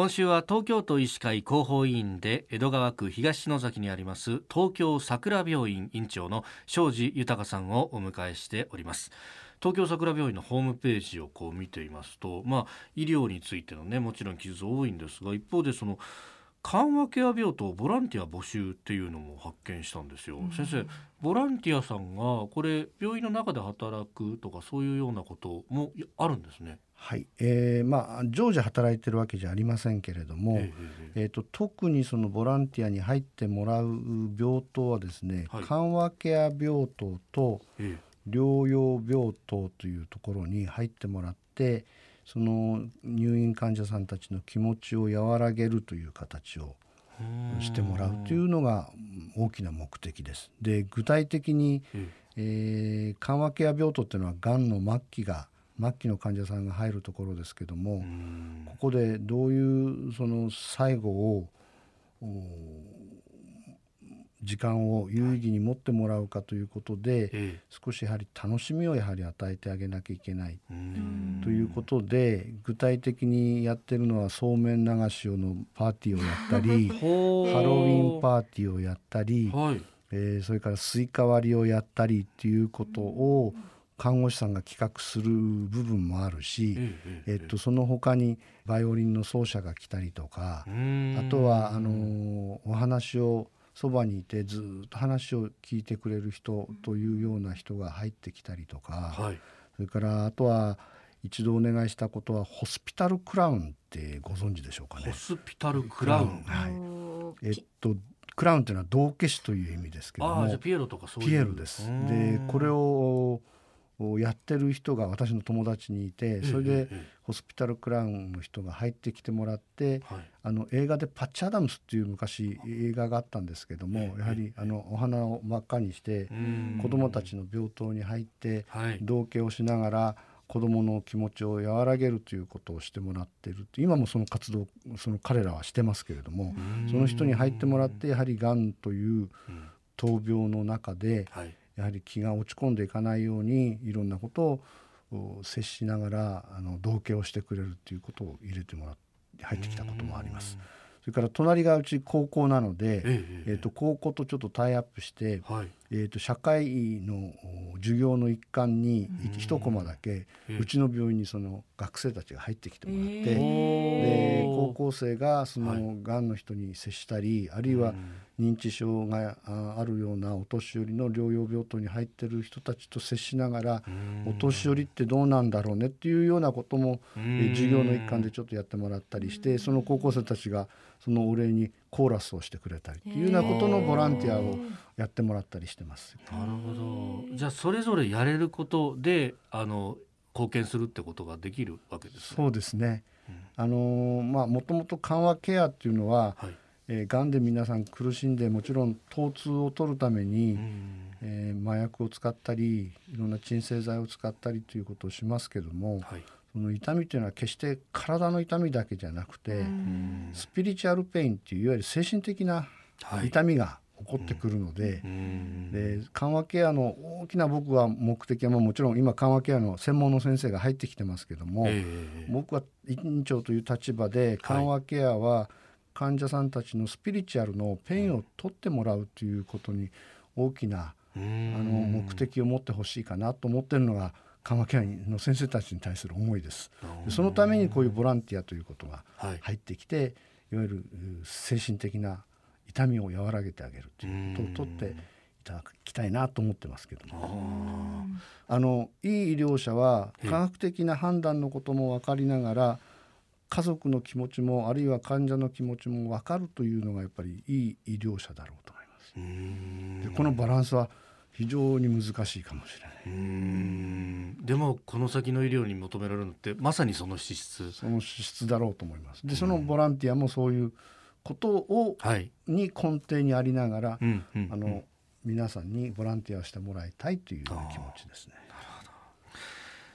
今週は東京都医師会広報委員で江戸川区東野崎にあります東京桜病院院長の庄司豊さんをお迎えしております。東京桜病院のホームページをこう見ていますとまあ医療についてのねもちろん記述多いんですが一方でその緩和ケア病棟ボランティア募集っていうのも発見したんですよ、うん、先生ボランティアさんがこれ病院の中で働くとかそういうようなこともあるんですねはい、えー、まあ常時働いてるわけじゃありませんけれども、えー、えー、と特にそのボランティアに入ってもらう病棟はですね、はい、緩和ケア病棟と療養病棟というところに入ってもらってその入院患者さんたちの気持ちを和らげるという形をしてもらうというのが大きな目的です。で具体的に、えー、緩和ケア病棟っていうのはがんの末期が末期の患者さんが入るところですけどもここでどういうその最後を時間を有意義に持ってもらうかということで、ええ、少しやはり楽しみをやはり与えてあげなきゃいけない。ということで具体的にやってるのはそうめん流しをのパーティーをやったり ハロウィンパーティーをやったり、はい、えー、それからスイカ割りをやったりっていうことを、うん看護師さんが企画する部分もあるし、えっと、その他にバイオリンの奏者が来たりとかあとはあのお話をそばにいてずっと話を聞いてくれる人というような人が入ってきたりとか、はい、それからあとは一度お願いしたことはホスピタルクラウンってご存知でしょうかね。ホスピタルクラウン、はい、えっとクラウンというのは道化師という意味ですけどもピエロとかそういう。ピエロです。でこれををやってる人が私の友達にいてそれでホスピタルクラウンの人が入ってきてもらって、あの映画で「パッチ・アダムス」っていう昔映画があったんですけどもやはりあのお花を真っ赤にして子どもたちの病棟に入って同化をしながら子どもの気持ちを和らげるということをしてもらってる今もその活動その彼らはしてますけれどもその人に入ってもらってやはりがんという闘病の中で、はいやはり気が落ち込んでいかないようにいろんなことを接しながらあの同型をしてくれるということを入れてもらって入ってきたこともあります。それから隣がうち高校なので、えええー、と高校とちょっとタイアップして、はい、えー、と社会の授業の一環に一コマだけうちの病院にその学生たちが入ってきてもらって、で高校生がそのがんの人に接したり、あるいは認知症があるようなお年寄りの療養病棟に入ってる人たちと接しながらお年寄りってどうなんだろうねっていうようなことも授業の一環でちょっとやってもらったりしてその高校生たちがそのお礼にコーラスをしてくれたりっていうようなことのボランティアをやってもらったりしてます。なるほど。じゃあそれぞれやれることであの貢献するってことができるわけです、ね、そうですね。うん、あのまあもともと緩和ケアっていうのは、はい。えー、がんで皆さん苦しんでもちろん疼痛を取るために、うん、えー、麻薬を使ったりいろんな鎮静剤を使ったりということをしますけども、はい、その痛みというのは決して体の痛みだけじゃなくて、うん、スピリチュアルペインっていういわゆる精神的な痛みが起こってくるのではい、で緩和ケアの大きな僕は目的はもちろん今緩和ケアの専門の先生が入ってきてますけども、えー、僕は院長という立場で緩和ケアは、はい患者さんたちのスピリチュアルのペインを取ってもらうということに大きなあの目的を持ってほしいかなと思ってるのが緩和ケアの先生たちに対する思いです。でそのためにこういうボランティアということが入ってきて、はい、いわゆる精神的な痛みを和らげてあげるということを取っていただきたいなと思ってますけども。あのいい医療者は科学的な判断のことも分かりながら家族の気持ちもあるいは患者の気持ちも分かるというのがやっぱりいい医療者だろうと思います。でこのバランスは非常に難しいかもしれない。でもこの先の医療に求められるのってまさにその資質。その資質だろうと思います。でそのボランティアもそういうことを、はい、に根底にありながら、うんうんうん、あの皆さんにボランティアをしてもらいたいという気持ちですね。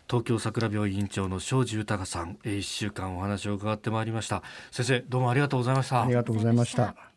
東京桜病院長の庄司豊さん、1週間お話を伺ってまいりました。先生どうもありがとうございました。ありがとうございました